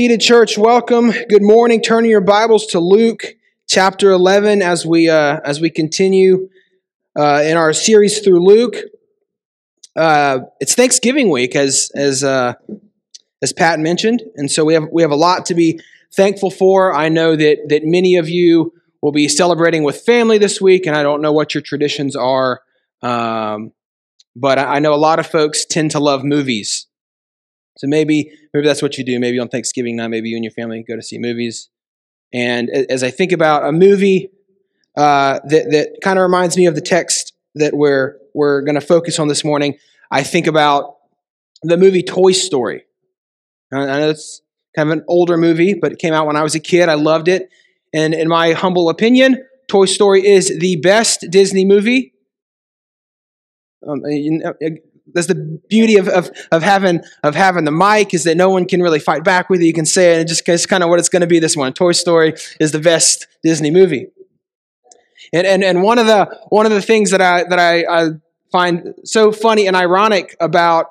Seated church, welcome. Good morning. Turning your Bibles to Luke chapter 11 as we uh, as we continue uh, in our series through Luke. Uh, it's Thanksgiving week, as as uh, as Pat mentioned, and so we have we have a lot to be thankful for. I know that that many of you will be celebrating with family this week, and I don't know what your traditions are, um, but I know a lot of folks tend to love movies. So maybe maybe that's what you do. Maybe on Thanksgiving night, maybe you and your family go to see movies. And as I think about a movie uh, that that kind of reminds me of the text that we're we're going to focus on this morning, I think about the movie Toy Story. I know it's kind of an older movie, but it came out when I was a kid. I loved it, and in my humble opinion, Toy Story is the best Disney movie. Um, that's the beauty of, of, of, having, of having the mic is that no one can really fight back with you. You can say it, and just it's kind of what it's going to be this one. Toy Story is the best Disney movie. And, and, and one of the, one of the things that I, that I, I find so funny and ironic about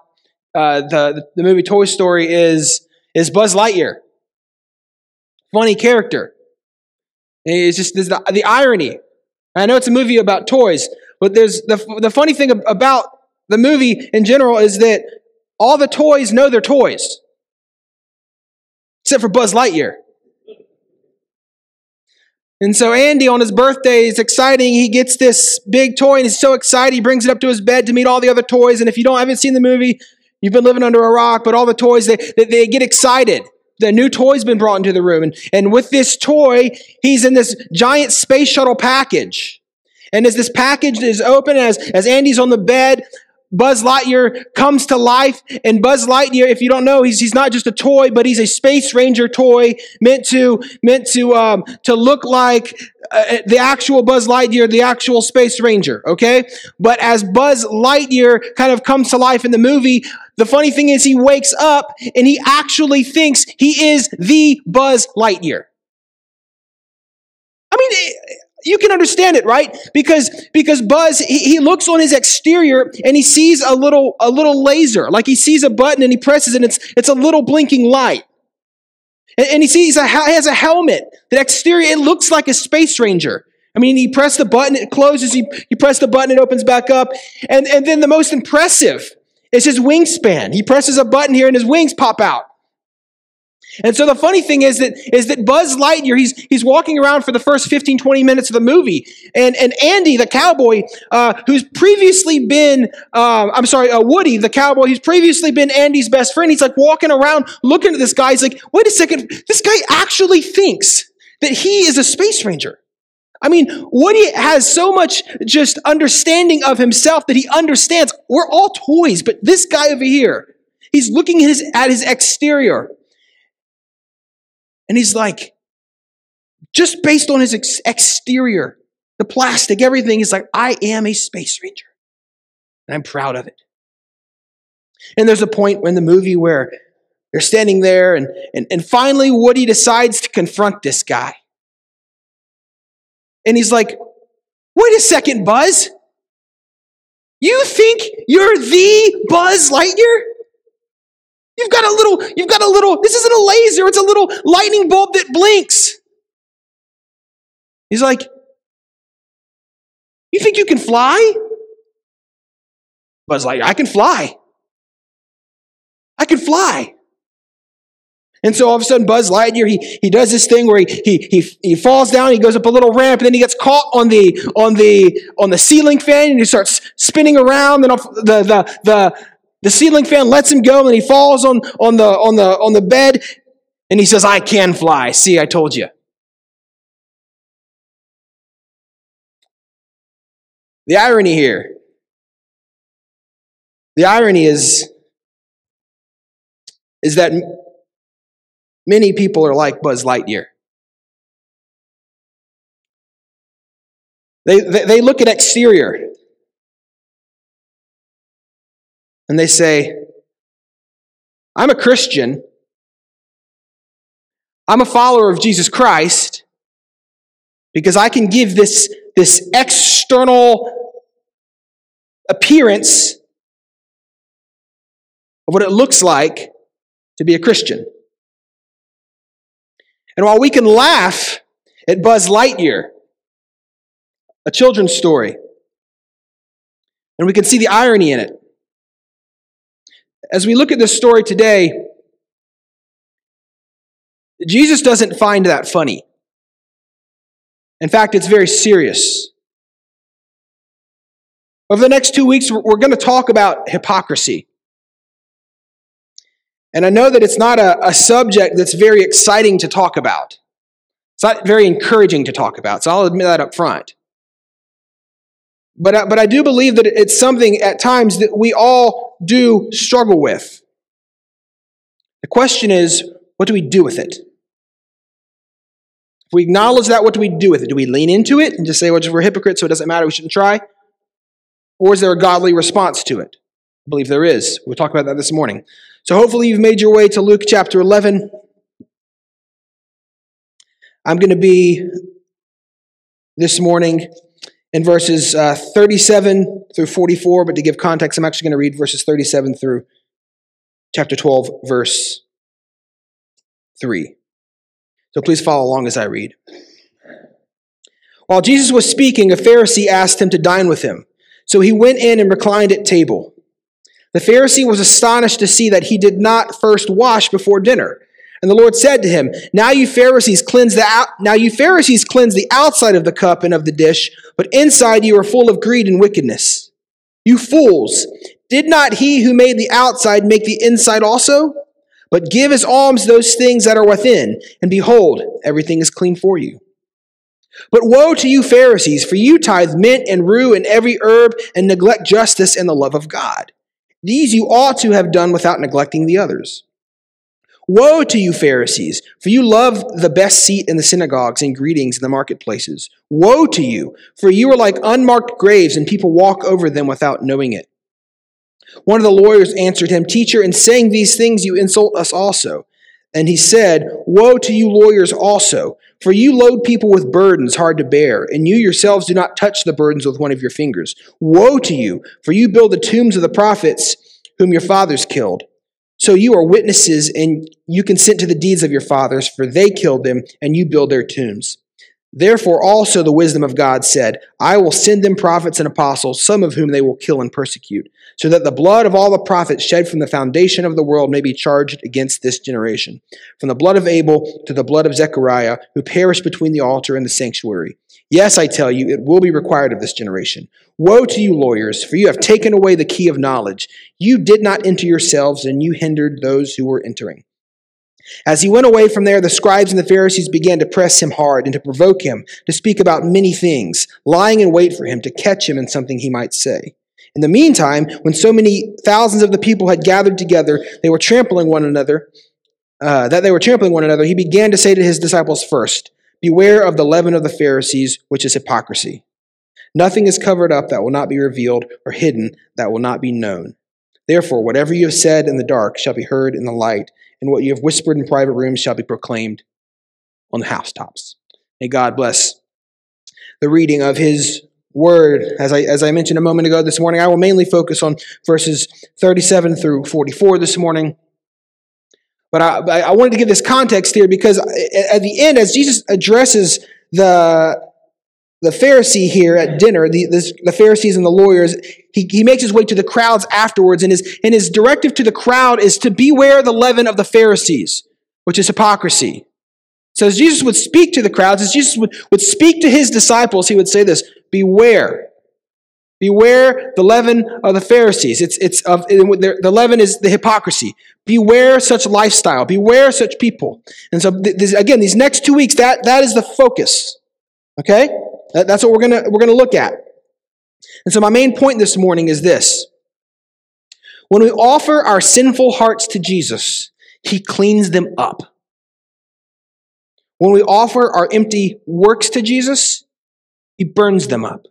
uh, the, the movie Toy Story is, is Buzz Lightyear. Funny character. It's just the, the irony. I know it's a movie about toys, but there's the, the funny thing about the movie in general is that all the toys know they're toys, except for Buzz Lightyear. And so Andy on his birthday is exciting. He gets this big toy and he's so excited. He brings it up to his bed to meet all the other toys. And if you don't haven't seen the movie, you've been living under a rock. But all the toys they they, they get excited. The new toy's been brought into the room, and, and with this toy, he's in this giant space shuttle package. And as this package is open, as as Andy's on the bed, Buzz Lightyear comes to life. And Buzz Lightyear, if you don't know, he's, he's not just a toy, but he's a Space Ranger toy meant to, meant to, um, to look like uh, the actual Buzz Lightyear, the actual Space Ranger, okay? But as Buzz Lightyear kind of comes to life in the movie, the funny thing is he wakes up and he actually thinks he is the Buzz Lightyear. I mean, you can understand it, right? Because because Buzz he, he, looks on his exterior and he sees a little a little laser, like he sees a button and he presses and it's it's a little blinking light. And, and he sees a, he has a helmet. The exterior it looks like a space ranger. I mean, he pressed the button, it closes. He you press the button, it opens back up. And and then the most impressive is his wingspan. He presses a button here and his wings pop out. And so the funny thing is that is that Buzz Lightyear, he's he's walking around for the first 15, 20 minutes of the movie. And and Andy, the cowboy, uh, who's previously been uh, I'm sorry, uh, Woody, the cowboy, he's previously been Andy's best friend. He's like walking around looking at this guy. He's like, wait a second, this guy actually thinks that he is a space ranger. I mean, Woody has so much just understanding of himself that he understands we're all toys, but this guy over here, he's looking at his, at his exterior. And he's like, just based on his ex- exterior, the plastic, everything, he's like, I am a space ranger. And I'm proud of it. And there's a point in the movie where they're standing there, and, and, and finally Woody decides to confront this guy. And he's like, wait a second, Buzz. You think you're the Buzz Lightyear? You've got a little, you've got a little, this isn't a laser, it's a little lightning bulb that blinks. He's like, You think you can fly? Buzz like, I can fly. I can fly. And so all of a sudden, Buzz Lightyear, he, he does this thing where he, he, he, he falls down, he goes up a little ramp, and then he gets caught on the, on the, on the ceiling fan, and he starts spinning around, and the, the, the, the ceiling fan lets him go and he falls on, on, the, on, the, on the bed and he says, I can fly. See, I told you. The irony here, the irony is, is that many people are like Buzz Lightyear. They, they, they look at exterior. And they say, I'm a Christian. I'm a follower of Jesus Christ because I can give this, this external appearance of what it looks like to be a Christian. And while we can laugh at Buzz Lightyear, a children's story, and we can see the irony in it. As we look at this story today, Jesus doesn't find that funny. In fact, it's very serious. Over the next two weeks, we're going to talk about hypocrisy. And I know that it's not a, a, subject that's very exciting to talk about. It's not very encouraging to talk about, so I'll admit that up front. But, uh, but I do believe that it's something at times that we all do struggle with. The question is, what do we do with it? If we acknowledge that, what do we do with it? Do we lean into it and just say, well, if we're hypocrites, so it doesn't matter, we shouldn't try? Or is there a godly response to it? I believe there is. We'll talk about that this morning. So hopefully you've made your way to Luke chapter 11. I'm going to be this morning in verses uh, 37 through 44, but to give context, I'm actually going to read verses 37 through chapter 12, verse 3. So please follow along as I read. While Jesus was speaking, a Pharisee asked him to dine with him. So he went in and reclined at table. The Pharisee was astonished to see that he did not first wash before dinner. And the Lord said to him, Now you Pharisees cleanse the out- now you Pharisees cleanse the outside of the cup and of the dish, but inside you are full of greed and wickedness. You fools, did not he who made the outside make the inside also? But give as alms those things that are within, and behold, everything is clean for you. But woe to you Pharisees, for you tithe mint and rue and every herb, and neglect justice and the love of God. These you ought to have done without neglecting the others. Woe to you, Pharisees, for you love the best seat in the synagogues and greetings in the marketplaces. Woe to you, for you are like unmarked graves, and people walk over them without knowing it. One of the lawyers answered him, Teacher, in saying these things you insult us also. And he said, Woe to you, lawyers, also, for you load people with burdens hard to bear, and you yourselves do not touch the burdens with one of your fingers. Woe to you, for you build the tombs of the prophets whom your fathers killed. So you are witnesses, and you consent to the deeds of your fathers, for they killed them, and you build their tombs. Therefore, also the wisdom of God said, I will send them prophets and apostles, some of whom they will kill and persecute, so that the blood of all the prophets shed from the foundation of the world may be charged against this generation, from the blood of Abel to the blood of Zechariah, who perished between the altar and the sanctuary. Yes, I tell you, it will be required of this generation. Woe to you, lawyers, for you have taken away the key of knowledge. You did not enter yourselves, and you hindered those who were entering. As he went away from there, the scribes and the Pharisees began to press him hard and to provoke him to speak about many things, lying in wait for him to catch him in something he might say. In the meantime, when so many thousands of the people had gathered together, they were trampling one another, uh, that they were trampling one another, he began to say to his disciples first, Beware of the leaven of the Pharisees, which is hypocrisy. Nothing is covered up that will not be revealed, or hidden that will not be known. Therefore, whatever you have said in the dark shall be heard in the light, and what you have whispered in private rooms shall be proclaimed on the housetops. May God bless the reading of his word. As I, as I mentioned a moment ago this morning, I will mainly focus on verses 37 through 44 this morning. But I, I wanted to give this context here because at the end, as Jesus addresses the the Pharisee here at dinner, the, this, the Pharisees and the lawyers, he, he makes his way to the crowds afterwards, and his, and his directive to the crowd is to beware the leaven of the Pharisees, which is hypocrisy. So as Jesus would speak to the crowds, as Jesus would, would speak to his disciples, he would say this, beware. Beware the leaven of the Pharisees. It's, it's of, the leaven is the hypocrisy. Beware such lifestyle. Beware such people. And so, this, again, these next two weeks, that, that is the focus. Okay? That's what we're gonna we're gonna look at. And so my main point this morning is this. When we offer our sinful hearts to Jesus, he cleans them up. When we offer our empty works to Jesus, he burns them up.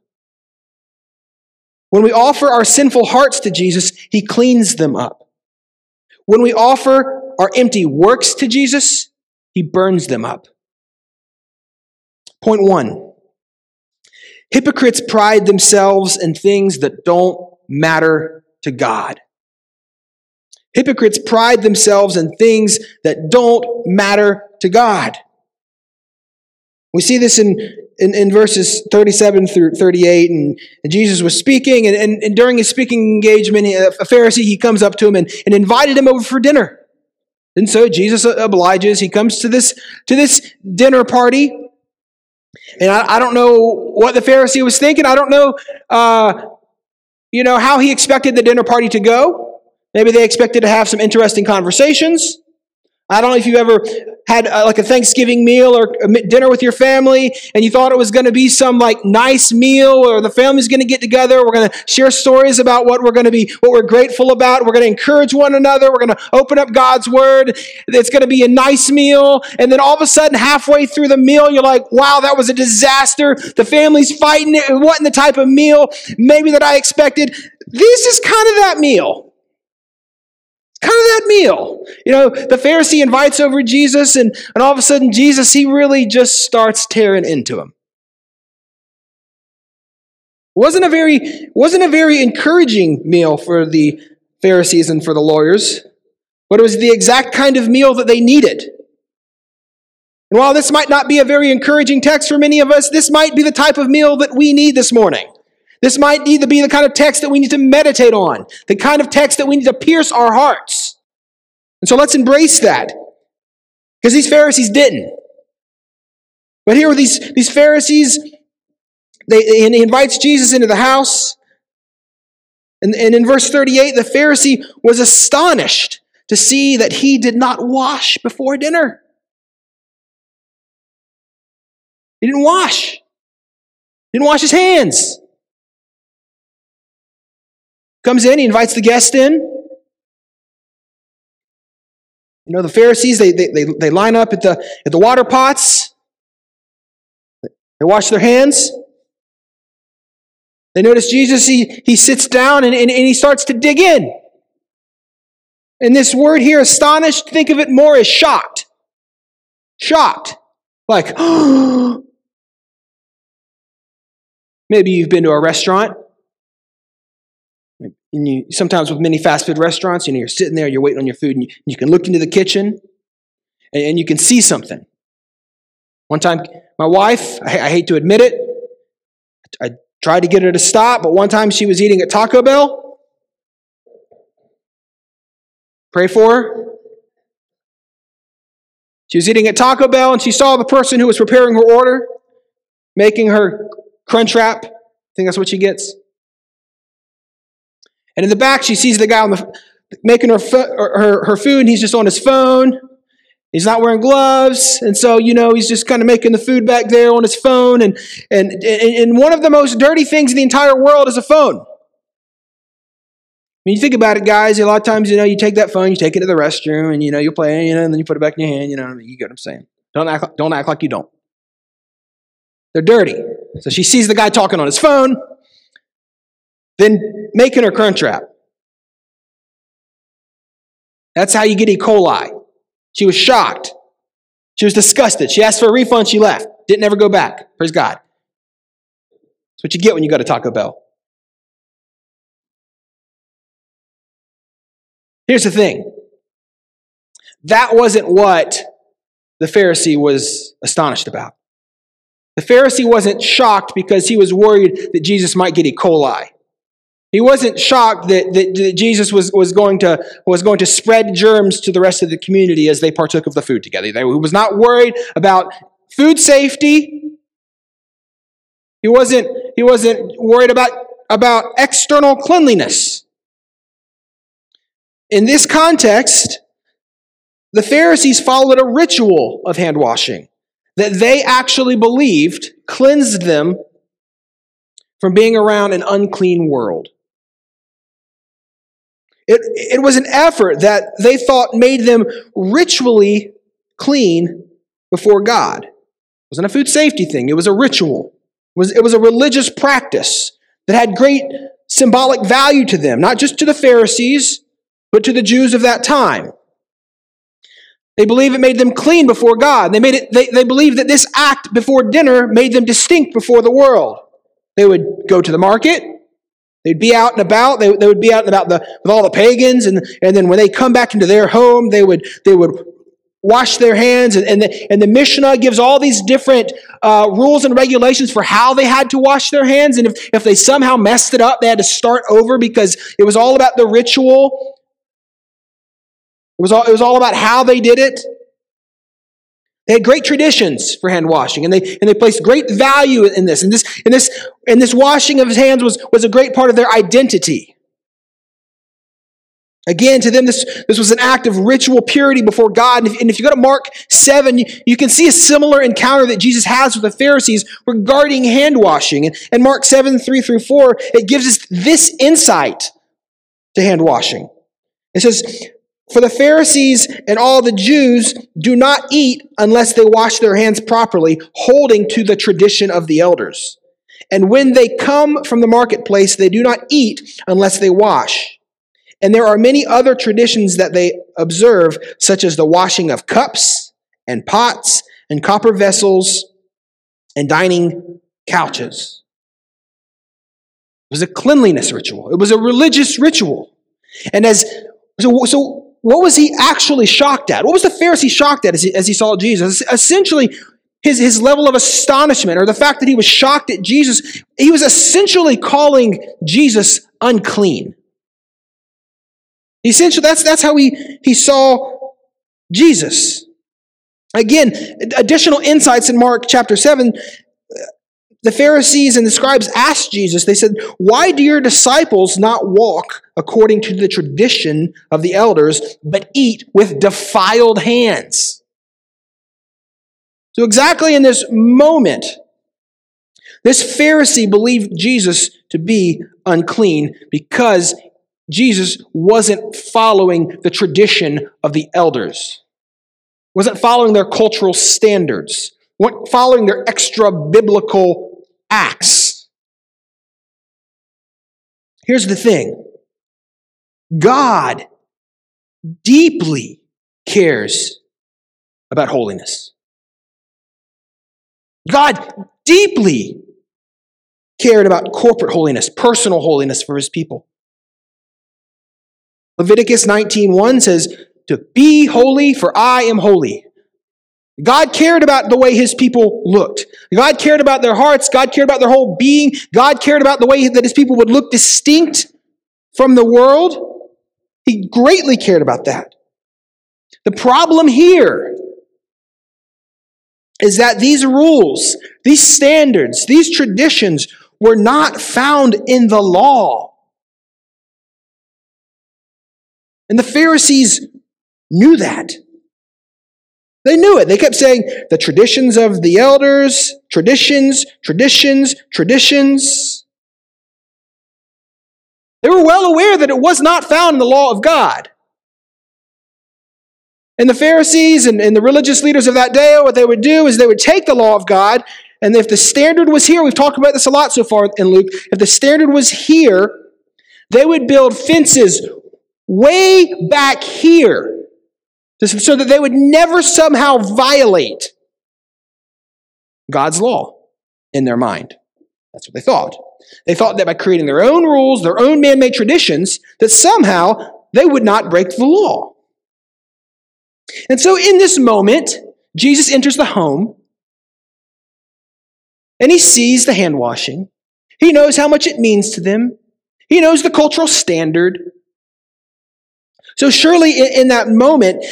When we offer our sinful hearts to Jesus, he cleans them up. When we offer our empty works to Jesus, he burns them up. Point one Hypocrites pride themselves in things that don't matter to God. Hypocrites pride themselves in things that don't matter to God. We see this in, in, in verses 37 through 38, and, and Jesus was speaking, and, and, and, during his speaking engagement, a Pharisee, he comes up to him and, and invited him over for dinner. And so Jesus obliges. He comes to this, to this dinner party, and I, I don't know what the Pharisee was thinking. I don't know, uh, you know, how he expected the dinner party to go. Maybe they expected to have some interesting conversations. I don't know if you ever had uh, like a Thanksgiving meal or dinner with your family and you thought it was going to be some like nice meal or the family's going to get together. We're going to share stories about what we're going to be, what we're grateful about. We're going to encourage one another. We're going to open up God's word. It's going to be a nice meal. And then all of a sudden, halfway through the meal, you're like, wow, that was a disaster. The family's fighting. It wasn't the type of meal maybe that I expected. This is kind of that meal kind of that meal. You know, the Pharisee invites over Jesus, and, and all of a sudden, Jesus, he really just starts tearing into him. Wasn't a very, wasn't a very encouraging meal for the Pharisees and for the lawyers, but it was the exact kind of meal that they needed. And while this might not be a very encouraging text for many of us, this might be the type of meal that we need this morning. This might need to be the kind of text that we need to meditate on, the kind of text that we need to pierce our hearts. And so let's embrace that. Because these Pharisees didn't. But here are these, these Pharisees, they, and he invites Jesus into the house. And, and in verse 38, the Pharisee was astonished to see that he did not wash before dinner. He didn't wash. He didn't wash his hands. Comes in, he invites the guest in. You know, the Pharisees, they, they, they, they line up at the, at the water pots. They wash their hands. They notice Jesus, he, he sits down and, and, and he starts to dig in. And this word here, astonished, think of it more as shocked. Shocked. Like, maybe you've been to a restaurant and you sometimes with many fast food restaurants, you know, you're sitting there, you're waiting on your food, and you, you can look into the kitchen and, and, you can see something. One time, my wife, I, I hate to admit it, I tried to get her to stop, but one time she was eating at Taco Bell. Pray for her. She was eating at Taco Bell and she saw the person who was preparing her order making her crunch wrap. I think that's what she gets. And in the back, she sees the guy on the, making her, her, her food, and he's just on his phone. He's not wearing gloves. And so, you know, he's just kind of making the food back there on his phone. And, and, and one of the most dirty things in the entire world is a phone. I mean, you think about it, guys. A lot of times, you know, you take that phone, you take it to the restroom, and, you know, you play, you know, and then you put it back in your hand. You know, you get what I'm saying. Don't act, don't act like you don't. They're dirty. So she sees the guy talking on his phone than making her crunch wrap. That's how you get E. coli. She was shocked. She was disgusted. She asked for a refund. She left. Didn't ever go back. Praise God. That's what you get when you go to Taco Bell. Here's the thing that wasn't what the Pharisee was astonished about. The Pharisee wasn't shocked because he was worried that Jesus might get E. coli. He wasn't shocked that, that, that, Jesus was, was, going to, was going to spread germs to the rest of the community as they partook of the food together. He was not worried about food safety. He wasn't, he wasn't worried about, about external cleanliness. In this context, the Pharisees followed a ritual of hand washing that they actually believed cleansed them from being around an unclean world. It, it was an effort that they thought made them ritually clean before God. It wasn't a food safety thing, it was a ritual. It was, it was a religious practice that had great symbolic value to them, not just to the Pharisees, but to the Jews of that time. They believe it made them clean before God. They, made it, they, they believe that this act before dinner made them distinct before the world. They would go to the market, They'd be out and about. They, they would be out and about the, with all the pagans. And, and then when they come back into their home, they would, they would wash their hands. And, and, the, and the Mishnah gives all these different uh, rules and regulations for how they had to wash their hands. And if, if they somehow messed it up, they had to start over because it was all about the ritual. It was all, it was all about how they did it. They had great traditions for hand washing, and they, and they placed great value in this. And this, and this, and this washing of his hands was, was a great part of their identity. Again, to them, this, this was an act of ritual purity before God. And if, and if you go to Mark 7, you, you, can see a similar encounter that Jesus has with the Pharisees regarding hand washing. And, and Mark 7, 3 through 4, it gives us this insight to hand washing. It says, For the Pharisees and all the Jews do not eat unless they wash their hands properly, holding to the tradition of the elders. And when they come from the marketplace, they do not eat unless they wash. And there are many other traditions that they observe, such as the washing of cups and pots and copper vessels and dining couches. It was a cleanliness ritual. It was a religious ritual. And as so, so what was he actually shocked at? What was the Pharisee shocked at as he, as he saw Jesus? Essentially, his, his level of astonishment or the fact that he was shocked at Jesus, he was essentially calling Jesus unclean. Essentially, that's, that's how he, he saw Jesus. Again, additional insights in Mark chapter 7. The Pharisees and the scribes asked Jesus, they said, Why do your disciples not walk according to the tradition of the elders, but eat with defiled hands? So, exactly in this moment, this Pharisee believed Jesus to be unclean because Jesus wasn't following the tradition of the elders, wasn't following their cultural standards, following their extra biblical acts. Here's the thing God deeply cares about holiness. God deeply cared about corporate holiness, personal holiness for his people. Leviticus 19:1 says, "To be holy, for I am holy." God cared about the way his people looked. God cared about their hearts. God cared about their whole being. God cared about the way that his people would look distinct from the world. He greatly cared about that. The problem here is that these rules, these standards, these traditions were not found in the law. And the Pharisees knew that. They knew it. They kept saying the traditions of the elders, traditions, traditions, traditions. They were well aware that it was not found in the law of God. And the Pharisees and, and the religious leaders of that day, what they would do is they would take the law of God, and if the standard was here, we've talked about this a lot so far in Luke, if the standard was here, they would build fences way back here so that they would never somehow violate God's law in their mind. That's what they thought. They thought that by creating their own rules, their own man made traditions, that somehow they would not break the law. And so in this moment, Jesus enters the home and he sees the hand washing. He knows how much it means to them. He knows the cultural standard. So surely in that moment,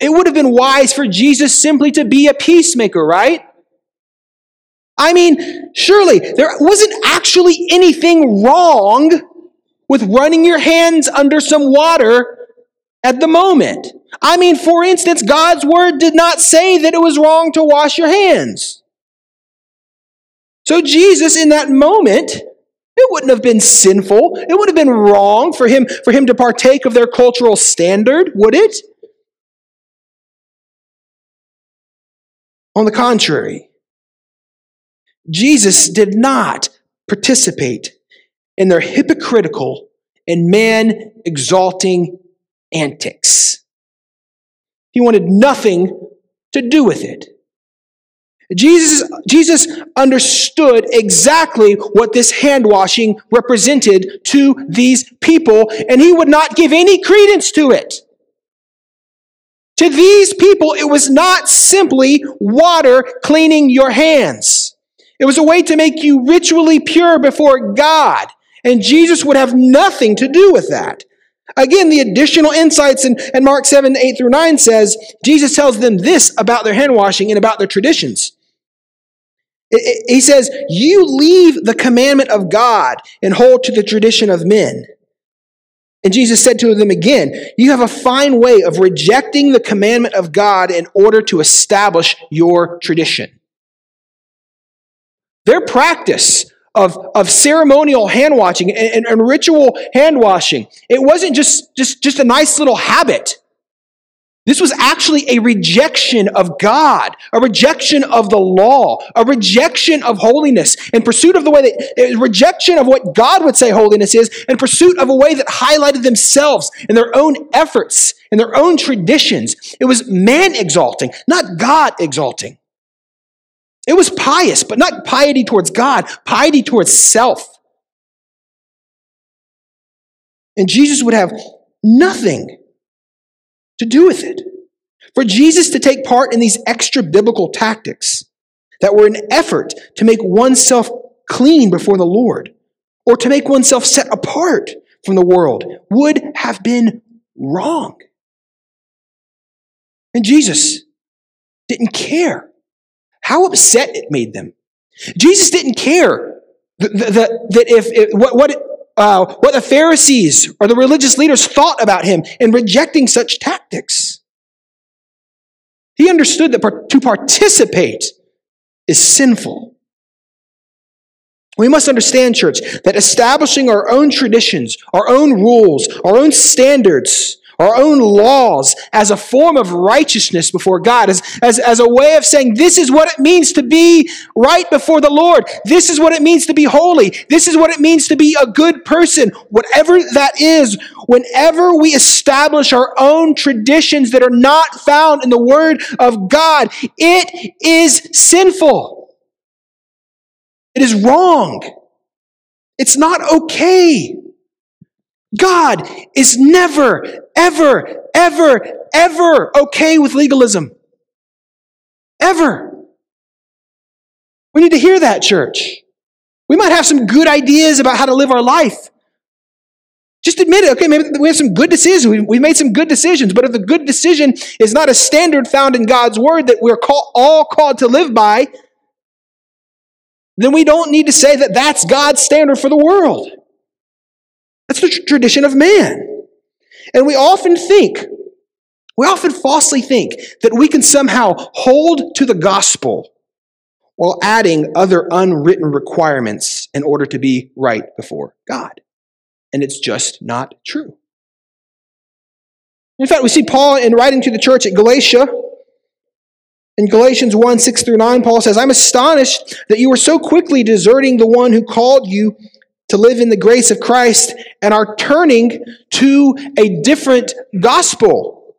it would have been wise for Jesus simply to be a peacemaker, right? I mean, surely there wasn't actually anything wrong with running your hands under some water at the moment. I mean, for instance, God's word did not say that it was wrong to wash your hands. So Jesus, in that moment, it wouldn't have been sinful. It would have been wrong for him, for him to partake of their cultural standard, would it? On the contrary, Jesus did not participate in their hypocritical and man exalting antics. He wanted nothing to do with it. Jesus, Jesus understood exactly what this hand washing represented to these people, and he would not give any credence to it. To these people, it was not simply water cleaning your hands. It was a way to make you ritually pure before God. And Jesus would have nothing to do with that. Again, the additional insights in, in Mark 7, 8 through 9 says, Jesus tells them this about their hand washing and about their traditions. It, it, he says, You leave the commandment of God and hold to the tradition of men. And Jesus said to them again, You have a fine way of rejecting the commandment of God in order to establish your tradition. Their practice of, of ceremonial hand washing and, and, and ritual hand washing, it wasn't just, just, just a nice little habit. This was actually a rejection of God, a rejection of the law, a rejection of holiness, in pursuit of the way that, rejection of what God would say holiness is, in pursuit of a way that highlighted themselves and their own efforts and their own traditions. It was man exalting, not God exalting. It was pious, but not piety towards God, piety towards self. And Jesus would have nothing to do with it. For Jesus to take part in these extra biblical tactics that were an effort to make oneself clean before the Lord or to make oneself set apart from the world would have been wrong. And Jesus didn't care how upset it made them. Jesus didn't care that, that, that if, if what, what uh, what the Pharisees or the religious leaders thought about him in rejecting such tactics. He understood that to participate is sinful. We must understand, church, that establishing our own traditions, our own rules, our own standards our own laws as a form of righteousness before God, as, as, as a way of saying, this is what it means to be right before the Lord. This is what it means to be holy. This is what it means to be a good person. Whatever that is, whenever we establish our own traditions that are not found in the Word of God, it is sinful. It is wrong. It's not okay. God is never, ever, ever, ever okay with legalism. Ever. We need to hear that, church. We might have some good ideas about how to live our life. Just admit it. Okay, maybe we have some good decisions. We've made some good decisions. But if the good decision is not a standard found in God's word that we're call, all called to live by, then we don't need to say that that's God's standard for the world. That's the tradition of man. And we often think, we often falsely think that we can somehow hold to the gospel while adding other unwritten requirements in order to be right before God. And it's just not true. In fact, we see Paul in writing to the church at Galatia. In Galatians 1 6 through 9, Paul says, I'm astonished that you are so quickly deserting the one who called you to live in the grace of Christ and are turning to a different gospel,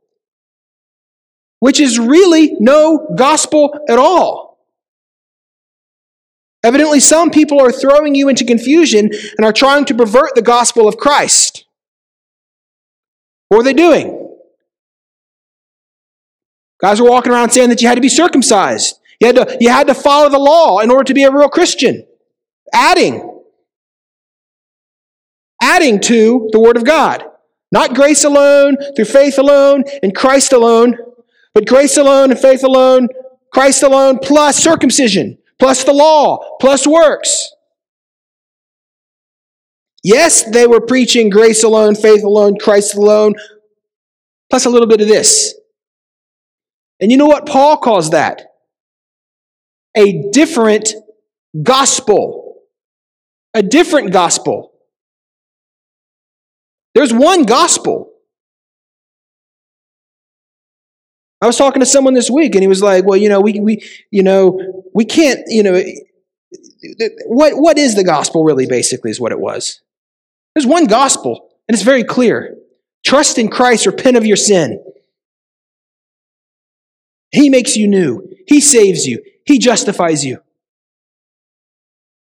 which is really no gospel at all. Evidently, some people are throwing you into confusion and are trying to pervert the gospel of Christ. What are they doing? Guys are walking around saying that you had to be circumcised. You had to, you had to follow the law in order to be a real Christian. Adding adding to the Word of God. Not grace alone, through faith alone, in Christ alone, but grace alone and faith alone, Christ alone, plus circumcision, plus the law, plus works. Yes, they were preaching grace alone, faith alone, Christ alone, plus a little bit of this. And you know what Paul calls that? A different gospel. A different gospel. There's one gospel. I was talking to someone this week and he was like, well, you know, we, we, you know, we can't, you know, what, what is the gospel really basically is what it was. There's one gospel and it's very clear. Trust in Christ, repent of your sin. He makes you new. He saves you. He justifies you.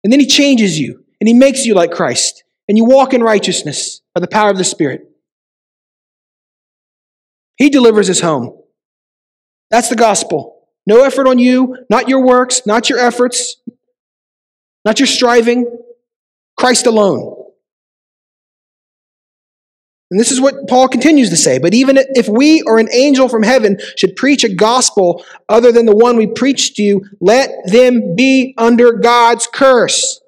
And then he changes you and he makes you like Christ and you walk in righteousness by the power of the Spirit. He delivers us home. That's the gospel. No effort on you, not your works, not your efforts, not your striving. Christ alone. And this is what Paul continues to say. But even if we or an angel from heaven should preach a gospel other than the one we preached to you, let them be under God's curse.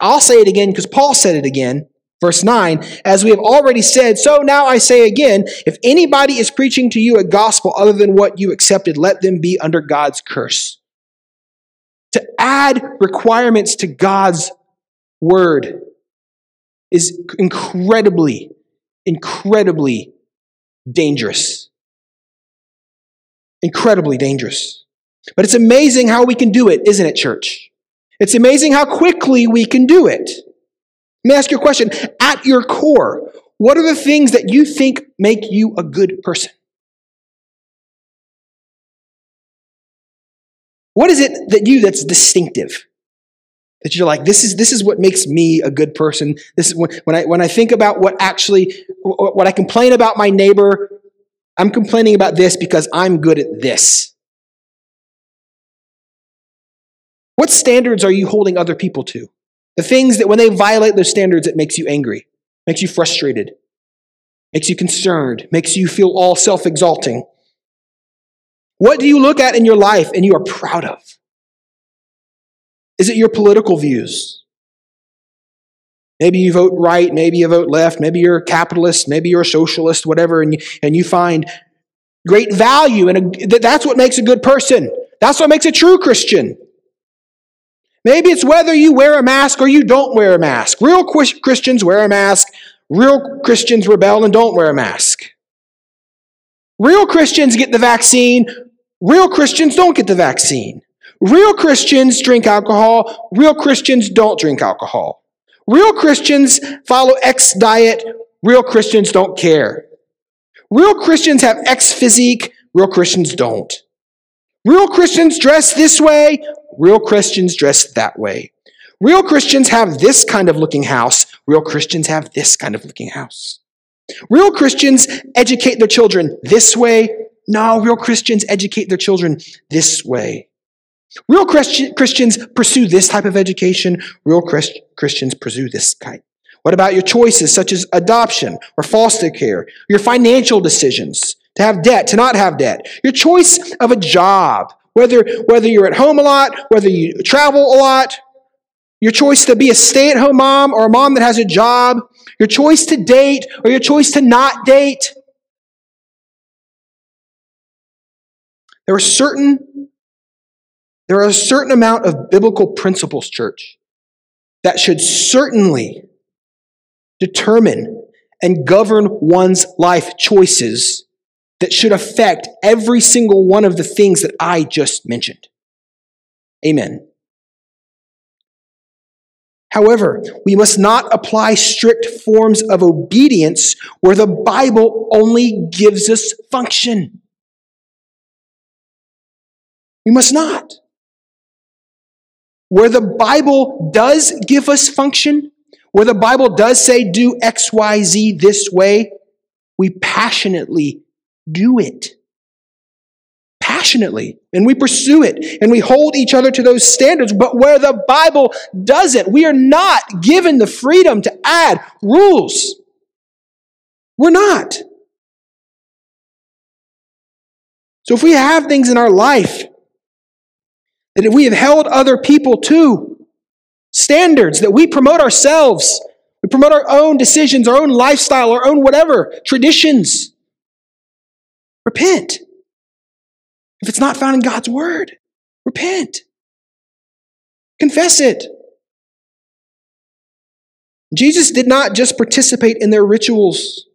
I'll say it again because Paul said it again. Verse 9, as we have already said, so now I say again, if anybody is preaching to you a gospel other than what you accepted, let them be under God's curse. To add requirements to God's word is incredibly incredibly dangerous. Incredibly dangerous. But it's amazing how we can do it, isn't it, church? It's amazing how quickly we can do it. Let me ask you a question. At your core, what are the things that you think make you a good person? What is it that you that's distinctive? That you're like, this is, this is what makes me a good person. This is when, when I, when I think about what actually, what I complain about my neighbor, I'm complaining about this because I'm good at this. What standards are you holding other people to? The things that when they violate those standards, it makes you angry, makes you frustrated, makes you concerned, makes you feel all self exalting. What do you look at in your life and you are proud of? Is it your political views? Maybe you vote right, maybe you vote left, maybe you're a capitalist, maybe you're a socialist, whatever, and you, and you find great value, and that's what makes a good person. That's what makes a true Christian. Maybe it's whether you wear a mask or you don't wear a mask. Real Christians wear a mask, real Christians rebel and don't wear a mask. Real Christians get the vaccine, real Christians don't get the vaccine. Real Christians drink alcohol. Real Christians don't drink alcohol. Real Christians follow X diet. Real Christians don't care. Real Christians have X physique. Real Christians don't. Real Christians dress this way. Real Christians dress that way. Real Christians have this kind of looking house. Real Christians have this kind of looking house. Real Christians educate their children this way. No, real Christians educate their children this way. Real Christi- Christians pursue this type of education. Real Christ- Christians pursue this kind. What about your choices, such as adoption or foster care? Your financial decisions to have debt, to not have debt. Your choice of a job, whether, whether you're at home a lot, whether you travel a lot. Your choice to be a stay at home mom or a mom that has a job. Your choice to date or your choice to not date. There are certain there are a certain amount of biblical principles, church, that should certainly determine and govern one's life choices that should affect every single one of the things that I just mentioned. Amen. However, we must not apply strict forms of obedience where the Bible only gives us function. We must not. Where the Bible does give us function, where the Bible does say do X, Y, Z this way, we passionately do it. Passionately. And we pursue it. And we hold each other to those standards. But where the Bible doesn't, we are not given the freedom to add rules. We're not. So if we have things in our life that if we have held other people to standards, that we promote ourselves, we promote our own decisions, our own lifestyle, our own whatever, traditions, repent. If it's not found in God's word, repent. Confess it. Jesus did not just participate in their rituals,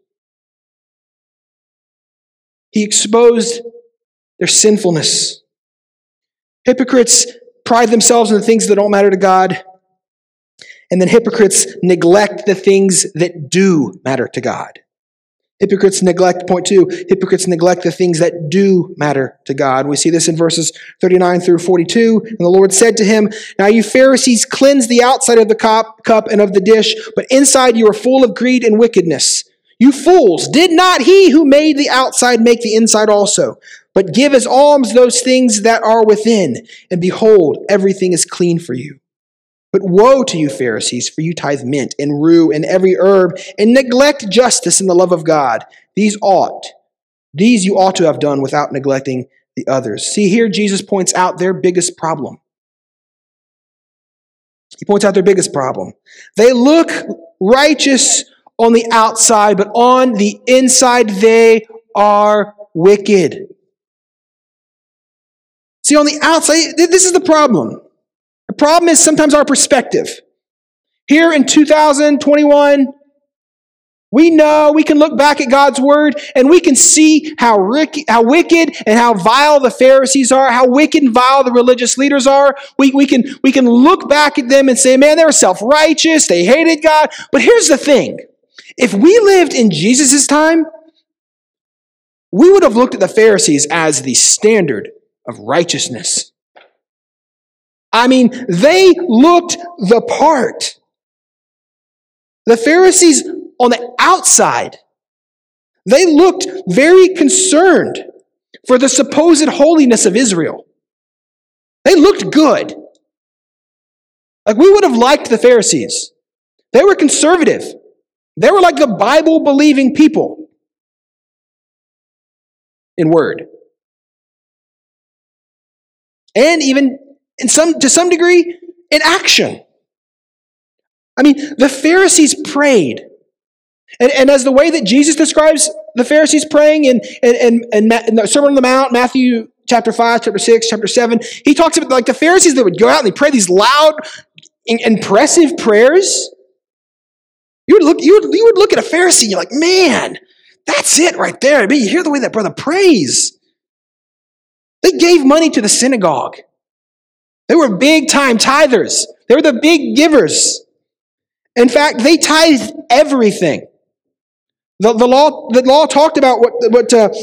he exposed their sinfulness. Hypocrites pride themselves in the things that don't matter to God. And then hypocrites neglect the things that do matter to God. Hypocrites neglect, point two, hypocrites neglect the things that do matter to God. We see this in verses 39 through 42. And the Lord said to him, Now you Pharisees cleanse the outside of the cup, cup and of the dish, but inside you are full of greed and wickedness. You fools, did not he who made the outside make the inside also? but give as alms those things that are within, and behold, everything is clean for you. But woe to you, Pharisees, for you tithe mint and rue and every herb, and neglect justice and the love of God. These ought, these you ought to have done without neglecting the others. See, here Jesus points out their biggest problem. He points out their biggest problem. They look righteous on the outside, but on the inside they are wicked. See, on the outside, this is the problem. The problem is sometimes our perspective. Here in 2021, we know we can look back at God's word and we can see how, how wicked and how vile the Pharisees are, how wicked and vile the religious leaders are. We, we, can, we can look back at them and say, man, they were self righteous, they hated God. But here's the thing if we lived in Jesus' time, we would have looked at the Pharisees as the standard of righteousness. I mean, they looked the part. The Pharisees on the outside, they looked very concerned for the supposed holiness of Israel. They looked good. Like we would have liked the Pharisees. They were conservative. They were like the Bible believing people in word and even in some, to some degree in action. I mean, the Pharisees prayed. And, and as the way that Jesus describes the Pharisees praying in, in, in, in the Sermon on the Mount, Matthew chapter 5, chapter 6, chapter 7, he talks about like the Pharisees that would go out and they pray these loud, impressive prayers. You would look, you would, you would look at a Pharisee and you're like, man, that's it right there. I mean, you hear the way that brother prays. They gave money to the synagogue. They were big time tithers. They were the big givers. In fact, they tithed everything. The, the, law, the law talked about what, what, to,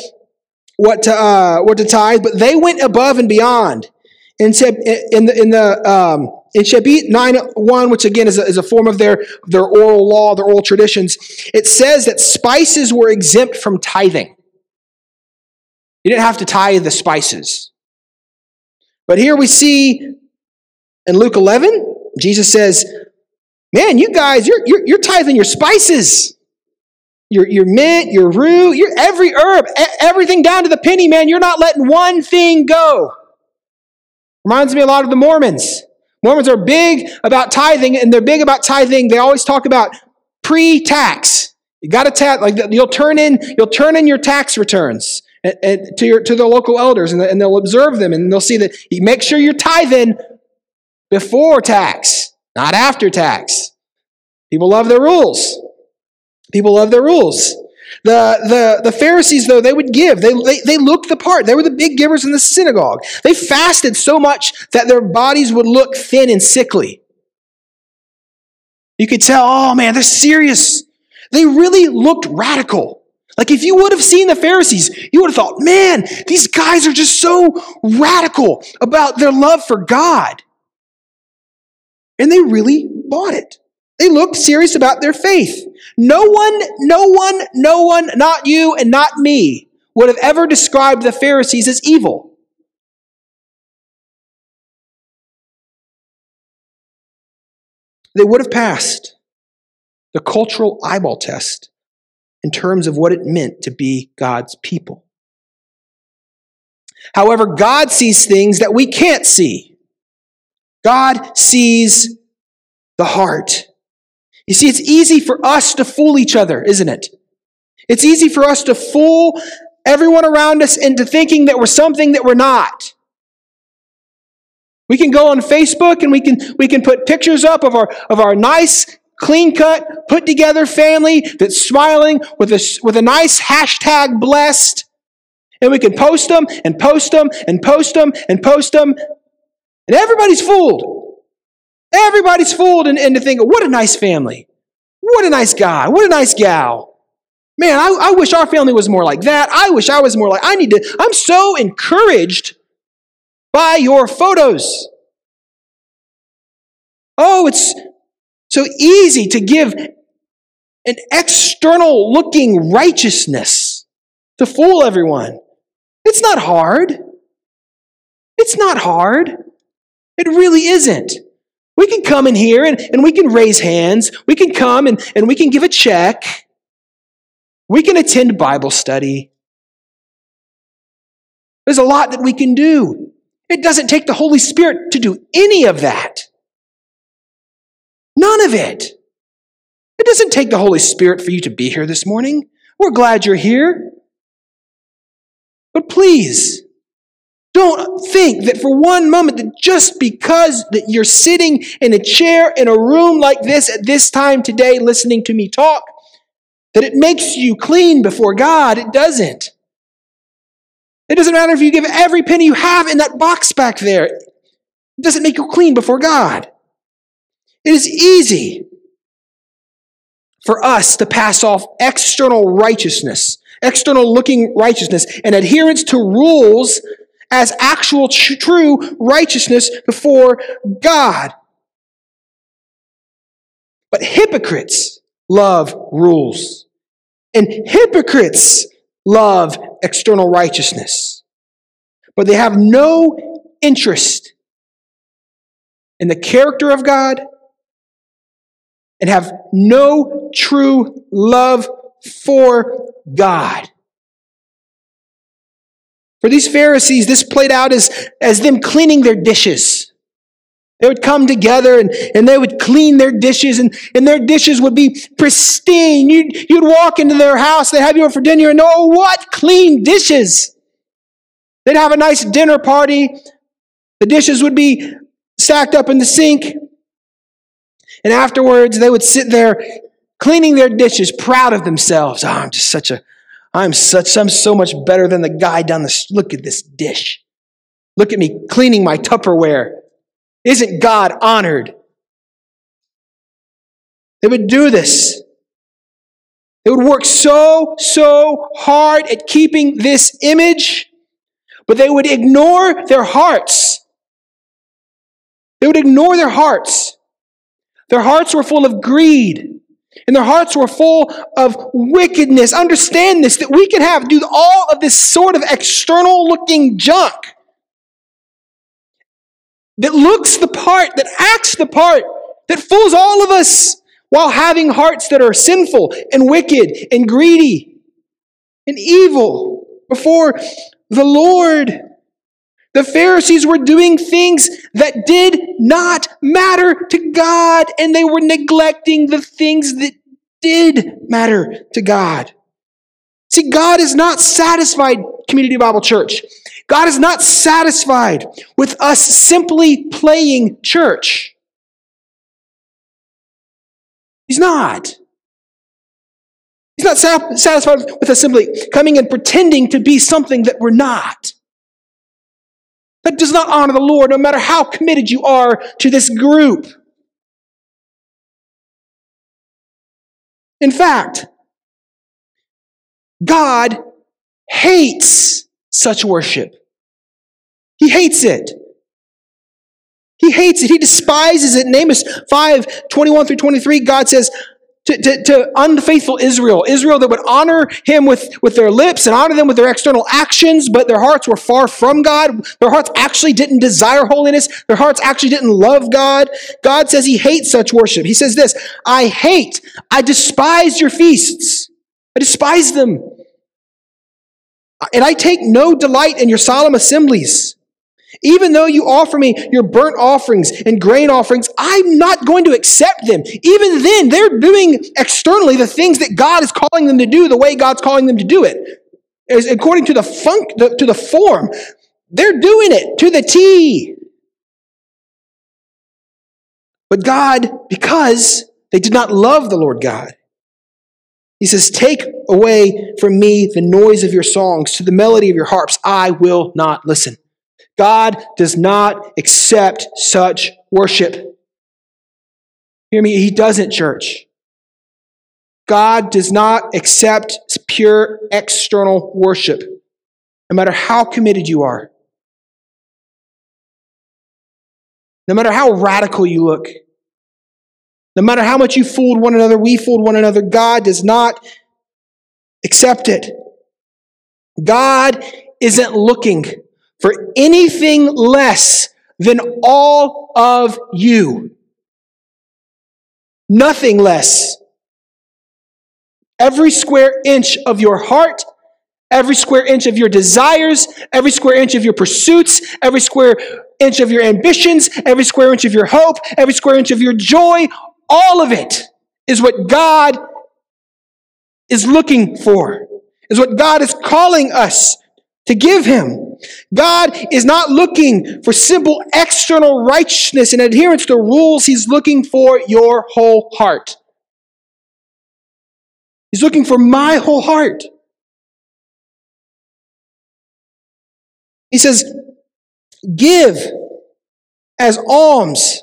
what, to, uh, what to tithe, but they went above and beyond. In, in the, in the um, in Shebit 9 1, which again is a, is a form of their, their oral law, their oral traditions, it says that spices were exempt from tithing. You didn't have to tithe the spices. But here we see in Luke 11, Jesus says, Man, you guys, you're, you're, you're tithing your spices. Your, your mint, your rue, your every herb, everything down to the penny, man. You're not letting one thing go. Reminds me a lot of the Mormons. Mormons are big about tithing, and they're big about tithing. They always talk about pre-tax. You got to tax, like you'll turn in, you'll turn in your tax returns and, and to your to the local elders, and, and they'll observe them, and they'll see that you make sure you're tithing before tax, not after tax. People love their rules. People love their rules. The, the, the Pharisees, though, they would give. They, they, they looked the part. They were the big givers in the synagogue. They fasted so much that their bodies would look thin and sickly. You could tell, oh man, they're serious. They really looked radical. Like if you would have seen the Pharisees, you would have thought, man, these guys are just so radical about their love for God. And they really bought it. They looked serious about their faith. No one, no one, no one, not you and not me, would have ever described the Pharisees as evil. They would have passed the cultural eyeball test in terms of what it meant to be God's people. However, God sees things that we can't see. God sees the heart. You see, it's easy for us to fool each other, isn't it? It's easy for us to fool everyone around us into thinking that we're something that we're not. We can go on Facebook and we can, we can put pictures up of our, of our nice, clean cut, put together family that's smiling with a, with a nice hashtag blessed. And we can post them and post them and post them and post them. And everybody's fooled. Everybody's fooled into thinking, what a nice family. What a nice guy. What a nice gal. Man, I, I wish our family was more like that. I wish I was more like, I need to, I'm so encouraged by your photos. Oh, it's so easy to give an external looking righteousness to fool everyone. It's not hard. It's not hard. It really isn't. We can come in here and, and we can raise hands. We can come and, and we can give a check. We can attend Bible study. There's a lot that we can do. It doesn't take the Holy Spirit to do any of that. None of it. It doesn't take the Holy Spirit for you to be here this morning. We're glad you're here. But please, don't think that for one moment that just because that you're sitting in a chair in a room like this at this time today listening to me talk, that it makes you clean before God. It doesn't. It doesn't matter if you give every penny you have in that box back there. It doesn't make you clean before God. It is easy for us to pass off external righteousness, external looking righteousness, and adherence to rules as actual tr- true righteousness before God. But hypocrites love rules, and hypocrites love external righteousness, but they have no interest in the character of God and have no true love for God. For these Pharisees, this played out as, as them cleaning their dishes. They would come together and, and they would clean their dishes, and, and their dishes would be pristine. You'd, you'd walk into their house, they'd have you over for dinner, and oh, what clean dishes! They'd have a nice dinner party. The dishes would be stacked up in the sink. And afterwards, they would sit there cleaning their dishes, proud of themselves. Oh, I'm just such a, I'm such, I'm so much better than the guy down the, look at this dish. Look at me cleaning my Tupperware. Isn't God honored? They would do this. They would work so, so hard at keeping this image, but they would ignore their hearts. They would ignore their hearts. Their hearts were full of greed. And their hearts were full of wickedness. Understand this that we can have, do all of this sort of external looking junk that looks the part, that acts the part, that fools all of us while having hearts that are sinful and wicked and greedy and evil before the Lord. The Pharisees were doing things that did not matter to God, and they were neglecting the things that did matter to God. See, God is not satisfied, Community Bible Church. God is not satisfied with us simply playing church. He's not. He's not satisfied with us simply coming and pretending to be something that we're not. That does not honor the Lord, no matter how committed you are to this group. In fact, God hates such worship. He hates it. He hates it. He despises it. In Amos 5 21 through 23, God says, to, to, to, unfaithful Israel, Israel that would honor him with, with their lips and honor them with their external actions, but their hearts were far from God. Their hearts actually didn't desire holiness. Their hearts actually didn't love God. God says he hates such worship. He says this I hate, I despise your feasts. I despise them. And I take no delight in your solemn assemblies. Even though you offer me your burnt offerings and grain offerings, I'm not going to accept them. Even then, they're doing externally the things that God is calling them to do the way God's calling them to do it. As according to the funk, to the form. They're doing it to the T. But God, because they did not love the Lord God, he says, Take away from me the noise of your songs, to the melody of your harps, I will not listen. God does not accept such worship. Hear me? He doesn't, church. God does not accept pure external worship, no matter how committed you are, no matter how radical you look, no matter how much you fooled one another, we fooled one another, God does not accept it. God isn't looking for anything less than all of you. Nothing less. Every square inch of your heart, every square inch of your desires, every square inch of your pursuits, every square inch of your ambitions, every square inch of your hope, every square inch of your joy, all of it is what God is looking for, is what God is calling us to give Him. God is not looking for simple external righteousness and adherence to rules. He's looking for your whole heart. He's looking for my whole heart. He says, Give as alms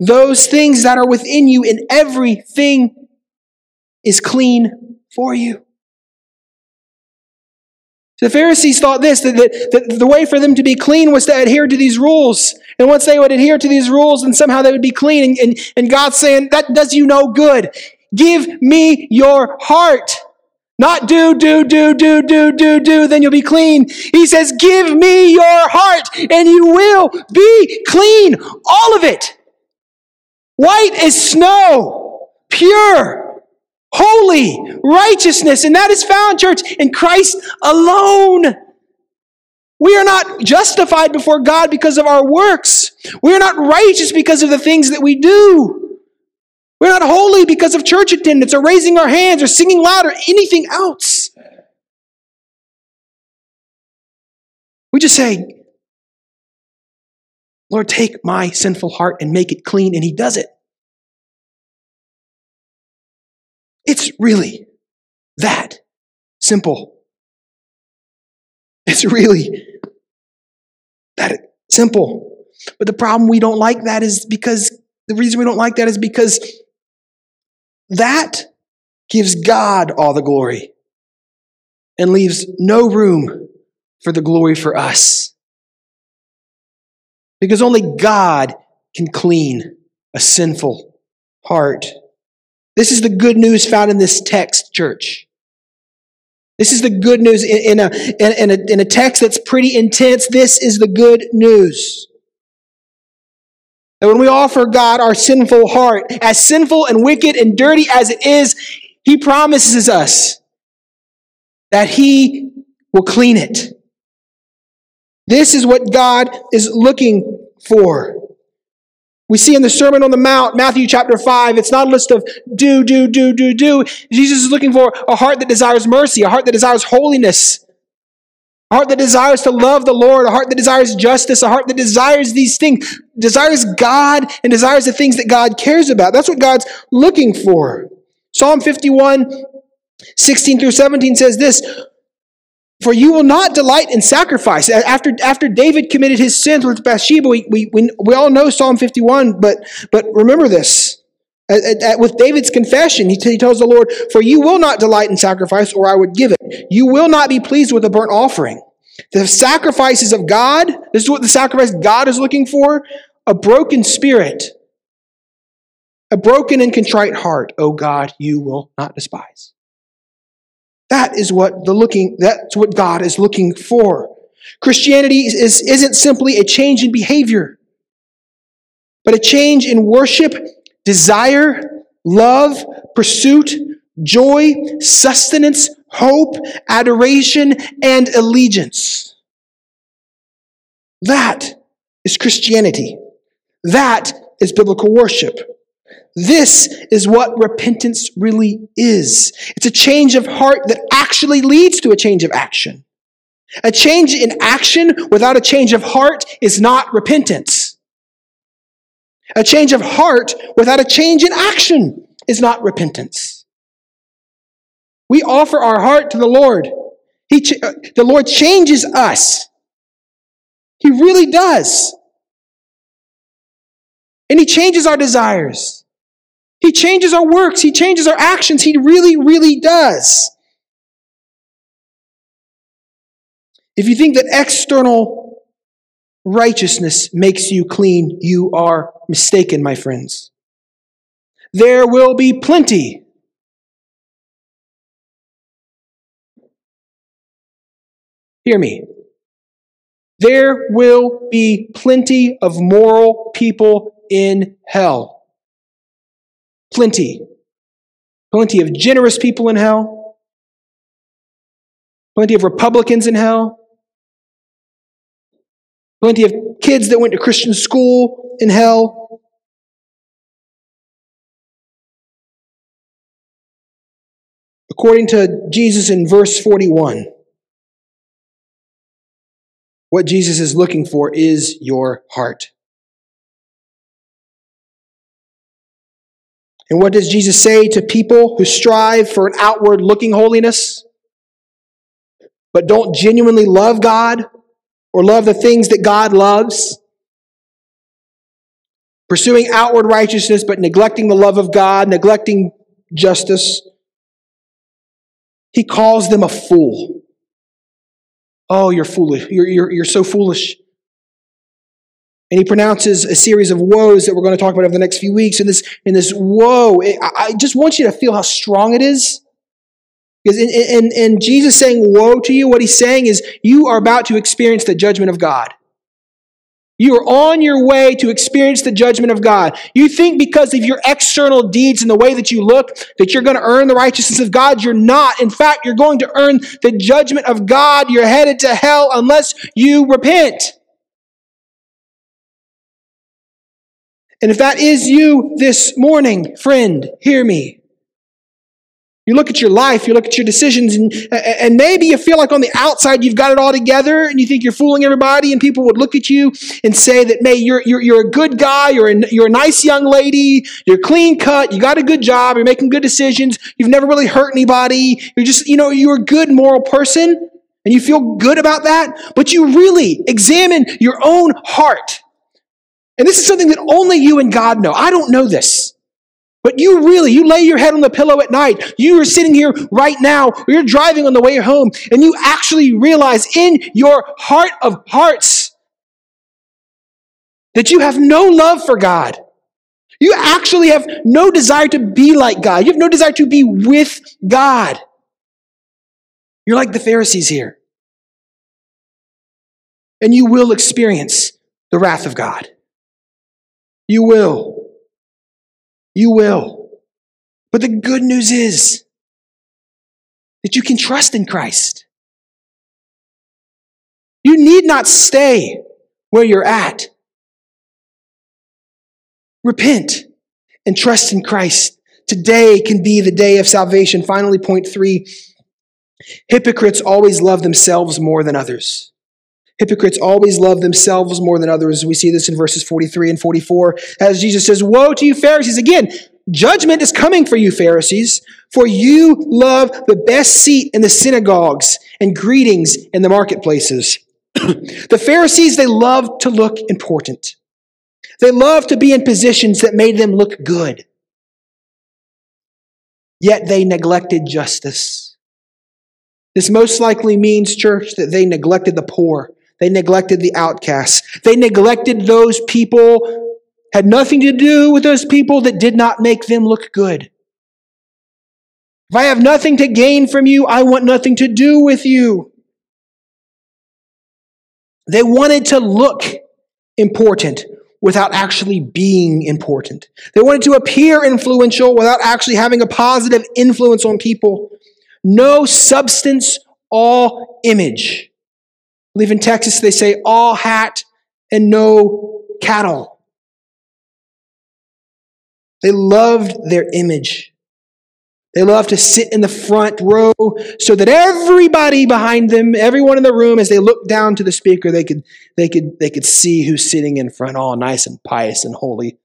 those things that are within you, and everything is clean for you. The Pharisees thought this that, that, the way for them to be clean was to adhere to these rules. And once they would adhere to these rules, then somehow they would be clean. And, and, and God's saying, That does you no good. Give me your heart. Not do, do, do, do, do, do, do, then you'll be clean. He says, Give me your heart and you will be clean. All of it. White as snow, pure, holy, righteousness. And that is found, church, in Christ alone. We are not justified before God because of our works. We are not righteous because of the things that we do. We're not holy because of church attendance or raising our hands or singing loud or anything else. We just say, Lord, take my sinful heart and make it clean, and He does it. It's really that simple. It's really that simple. But the problem we don't like that is because the reason we don't like that is because that gives God all the glory and leaves no room for the glory for us. Because only God can clean a sinful heart. This is the good news found in this text, church. This is the good news in, in, a, in, a, in a text that's pretty intense. This is the good news. That when we offer God our sinful heart, as sinful and wicked and dirty as it is, He promises us that He will clean it. This is what God is looking for. We see in the Sermon on the Mount, Matthew chapter 5, it's not a list of do, do, do, do, do. Jesus is looking for a heart that desires mercy, a heart that desires holiness, a heart that desires to love the Lord, a heart that desires justice, a heart that desires these things, desires God and desires the things that God cares about. That's what God's looking for. Psalm 51, 16 through 17 says this for you will not delight in sacrifice. After, after David committed his sins with Bathsheba, we, we, we, all know Psalm 51, but, but remember this. With David's confession, he, he tells the Lord, For you will not delight in sacrifice, or I would give it. You will not be pleased with a burnt offering. The sacrifices of God, this is what the sacrifice God is looking for a broken spirit, a broken and contrite heart, O God, you will not despise. That is what the looking, that's what God is looking for. Christianity is, isn't simply a change in behavior, but a change in worship, desire, love, pursuit, joy, sustenance, hope, adoration, and allegiance. That is Christianity. That is biblical worship. This is what repentance really is. It's a change of heart that actually leads to a change of action. A change in action without a change of heart is not repentance. A change of heart without a change in action is not repentance. We offer our heart to the Lord. He, uh, the Lord changes us. He really does. And He changes our desires. He changes our works, He changes our actions. He really, really does. If you think that external righteousness makes you clean, you are mistaken, my friends. There will be plenty. Hear me. there will be plenty of moral people in hell. Plenty. Plenty of generous people in hell. Plenty of Republicans in hell. Plenty of kids that went to Christian school in hell. According to Jesus in verse 41, what Jesus is looking for is your heart. And what does Jesus say to people who strive for an outward looking holiness, but don't genuinely love God or love the things that God loves? Pursuing outward righteousness, but neglecting the love of God, neglecting justice. He calls them a fool. Oh, you're foolish. You're, you're, you're so foolish. And he pronounces a series of woes that we're going to talk about over the next few weeks. And this, in this woe, I just want you to feel how strong it is. Because in, in, in Jesus saying woe to you, what he's saying is you are about to experience the judgment of God. You are on your way to experience the judgment of God. You think because of your external deeds and the way that you look that you're going to earn the righteousness of God. You're not. In fact, you're going to earn the judgment of God. You're headed to hell unless you repent. And if that is you this morning, friend, hear me. You look at your life, you look at your decisions, and, and maybe you feel like on the outside you've got it all together and you think you're fooling everybody, and people would look at you and say that, may you're, you're, you're a good guy, you're a, you're a nice young lady, you're clean cut, you got a good job, you're making good decisions, you've never really hurt anybody, you're just, you know, you're a good moral person, and you feel good about that, but you really examine your own heart and this is something that only you and God know. I don't know this. But you really, you lay your head on the pillow at night. You are sitting here right now, or you're driving on the way home, and you actually realize in your heart of hearts that you have no love for God. You actually have no desire to be like God. You have no desire to be with God. You're like the Pharisees here. And you will experience the wrath of God. You will. You will. But the good news is that you can trust in Christ. You need not stay where you're at. Repent and trust in Christ. Today can be the day of salvation. Finally, point three hypocrites always love themselves more than others. Hypocrites always love themselves more than others. We see this in verses 43 and 44 as Jesus says, Woe to you, Pharisees! Again, judgment is coming for you, Pharisees, for you love the best seat in the synagogues and greetings in the marketplaces. the Pharisees, they love to look important. They love to be in positions that made them look good. Yet they neglected justice. This most likely means, church, that they neglected the poor they neglected the outcasts. They neglected those people, had nothing to do with those people that did not make them look good. If I have nothing to gain from you, I want nothing to do with you. They wanted to look important without actually being important. They wanted to appear influential without actually having a positive influence on people. No substance, all image believe in Texas they say all hat and no cattle. They loved their image. They loved to sit in the front row so that everybody behind them, everyone in the room, as they looked down to the speaker, they could, they could, they could see who's sitting in front, all nice and pious and holy.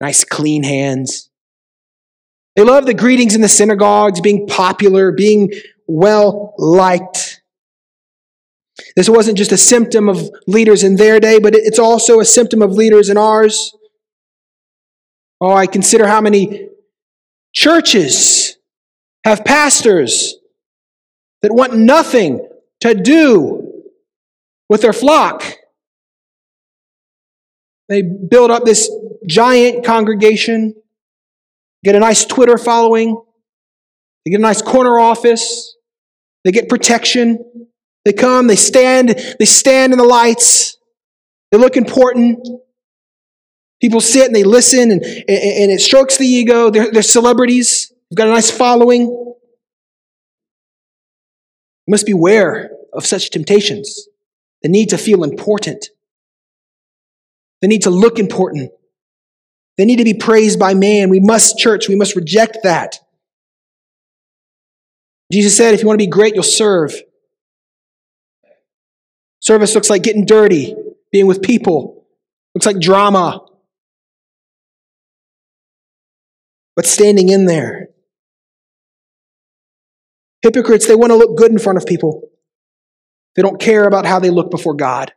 Nice clean hands. They loved the greetings in the synagogues, being popular, being well liked. This wasn't just a symptom of leaders in their day, but it's also a symptom of leaders in ours. Oh, I consider how many churches have pastors that want nothing to do with their flock. They build up this giant congregation, get a nice Twitter following, they get a nice corner office, they get protection. They come, they stand, they stand in the lights. They look important. People sit and they listen, and, and, and it strokes the ego. They're, they're celebrities. They've got a nice following. You must beware of such temptations. The need to feel important. The need to look important. They need to be praised by man. We must, church, we must reject that. Jesus said, if you want to be great, you'll serve. Service looks like getting dirty, being with people, looks like drama. But standing in there. Hypocrites, they want to look good in front of people. They don't care about how they look before God.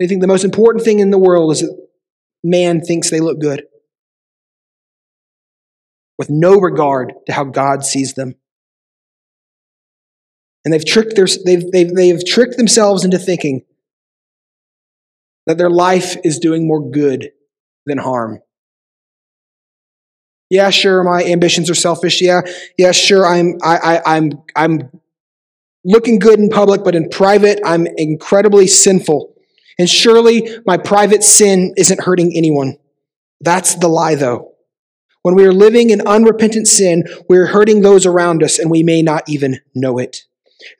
They think the most important thing in the world is that man thinks they look good, with no regard to how God sees them. And they've tricked, their, they've, they've, they've tricked themselves into thinking that their life is doing more good than harm. Yeah, sure, my ambitions are selfish. Yeah, yeah, sure, I'm, I, I, I'm, I'm looking good in public, but in private, I'm incredibly sinful. And surely my private sin isn't hurting anyone. That's the lie, though. When we are living in unrepentant sin, we're hurting those around us, and we may not even know it.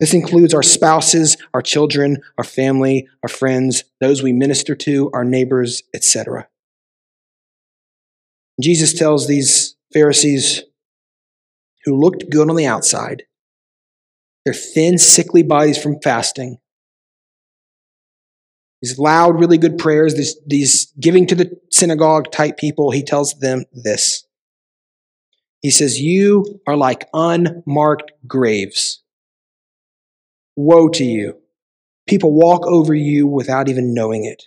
This includes our spouses, our children, our family, our friends, those we minister to, our neighbors, etc. Jesus tells these Pharisees who looked good on the outside, their thin, sickly bodies from fasting, these loud, really good prayers, these, these giving to the synagogue type people, he tells them this. He says, You are like unmarked graves. Woe to you. People walk over you without even knowing it.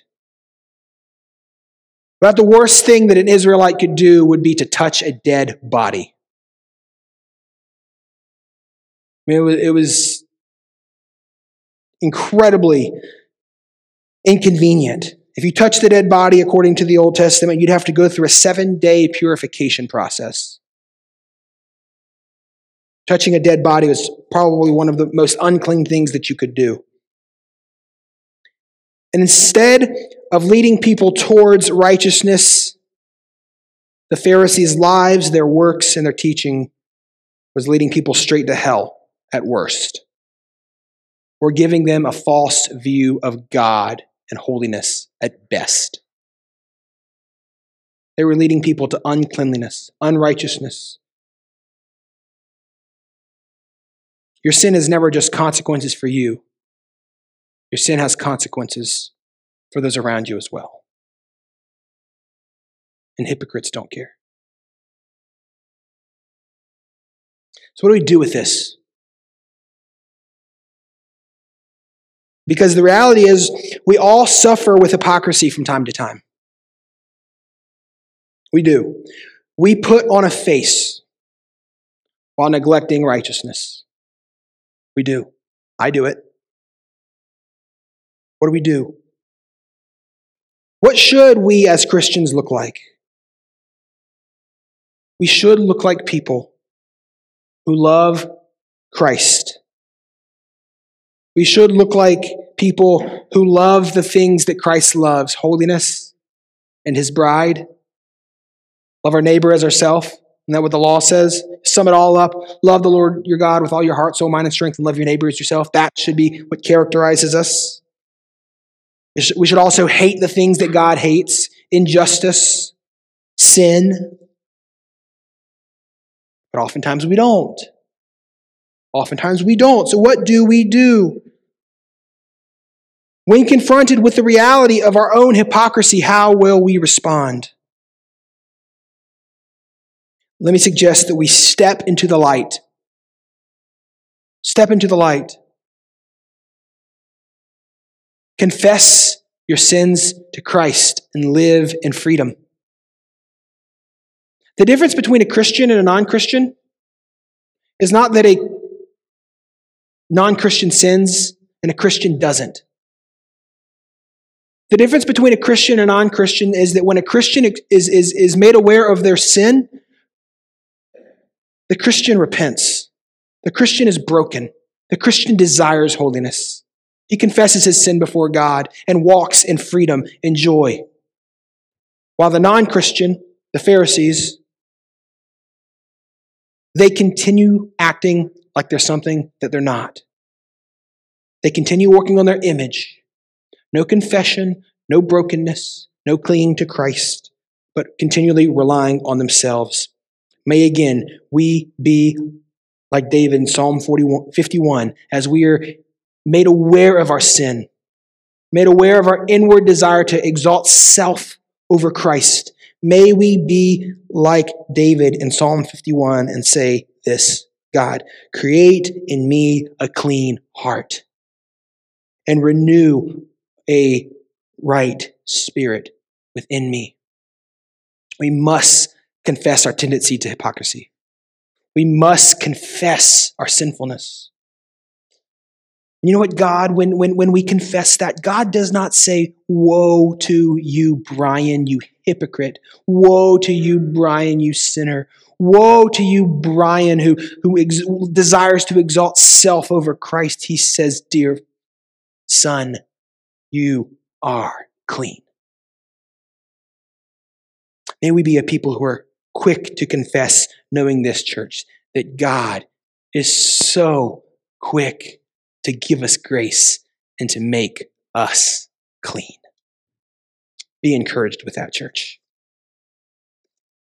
About the worst thing that an Israelite could do would be to touch a dead body. I mean, it was, it was incredibly inconvenient. If you touched the dead body according to the Old Testament, you'd have to go through a seven day purification process. Touching a dead body was probably one of the most unclean things that you could do. And instead of leading people towards righteousness, the Pharisees' lives, their works, and their teaching was leading people straight to hell at worst, or giving them a false view of God and holiness at best. They were leading people to uncleanliness, unrighteousness. Your sin is never just consequences for you, your sin has consequences for those around you as well. And hypocrites don't care. So, what do we do with this? Because the reality is, we all suffer with hypocrisy from time to time. We do. We put on a face while neglecting righteousness. We do. I do it. What do we do? What should we as Christians look like? We should look like people who love Christ we should look like people who love the things that Christ loves holiness and his bride. Love our neighbor as ourselves. Isn't that what the law says? Sum it all up. Love the Lord your God with all your heart, soul, mind, and strength, and love your neighbor as yourself. That should be what characterizes us. We should also hate the things that God hates injustice, sin. But oftentimes we don't. Oftentimes we don't. So, what do we do? When confronted with the reality of our own hypocrisy, how will we respond? Let me suggest that we step into the light. Step into the light. Confess your sins to Christ and live in freedom. The difference between a Christian and a non Christian is not that a non Christian sins and a Christian doesn't. The difference between a Christian and a non Christian is that when a Christian is, is, is made aware of their sin, the Christian repents. The Christian is broken. The Christian desires holiness. He confesses his sin before God and walks in freedom and joy. While the non Christian, the Pharisees, they continue acting like they're something that they're not. They continue working on their image. No confession, no brokenness, no clinging to Christ, but continually relying on themselves. May again we be like David in Psalm 41, 51 as we are made aware of our sin, made aware of our inward desire to exalt self over Christ. May we be like David in Psalm 51 and say this God, create in me a clean heart and renew a right spirit within me. We must confess our tendency to hypocrisy. We must confess our sinfulness. You know what, God, when, when, when we confess that, God does not say, Woe to you, Brian, you hypocrite. Woe to you, Brian, you sinner. Woe to you, Brian, who, who ex- desires to exalt self over Christ. He says, Dear son, you are clean. May we be a people who are quick to confess, knowing this, church, that God is so quick to give us grace and to make us clean. Be encouraged with that, church.